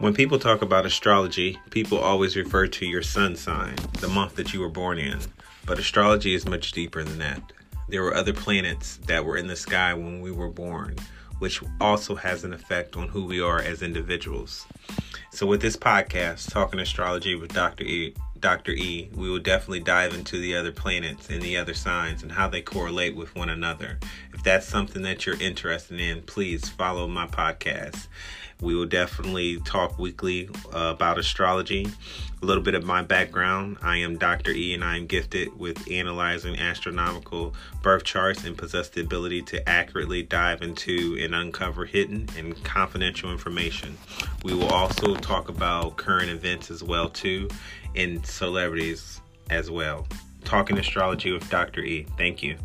When people talk about astrology, people always refer to your sun sign, the month that you were born in. But astrology is much deeper than that. There were other planets that were in the sky when we were born, which also has an effect on who we are as individuals. So, with this podcast, Talking Astrology with Dr. E, Dr. E, we will definitely dive into the other planets and the other signs and how they correlate with one another. If that's something that you're interested in, please follow my podcast. We will definitely talk weekly uh, about astrology. A little bit of my background I am Dr. E, and I am gifted with analyzing astronomical birth charts and possess the ability to accurately dive into and uncover hidden and confidential information. We will also talk about current events as well too, and celebrities as well. Talking astrology with Dr. E. Thank you.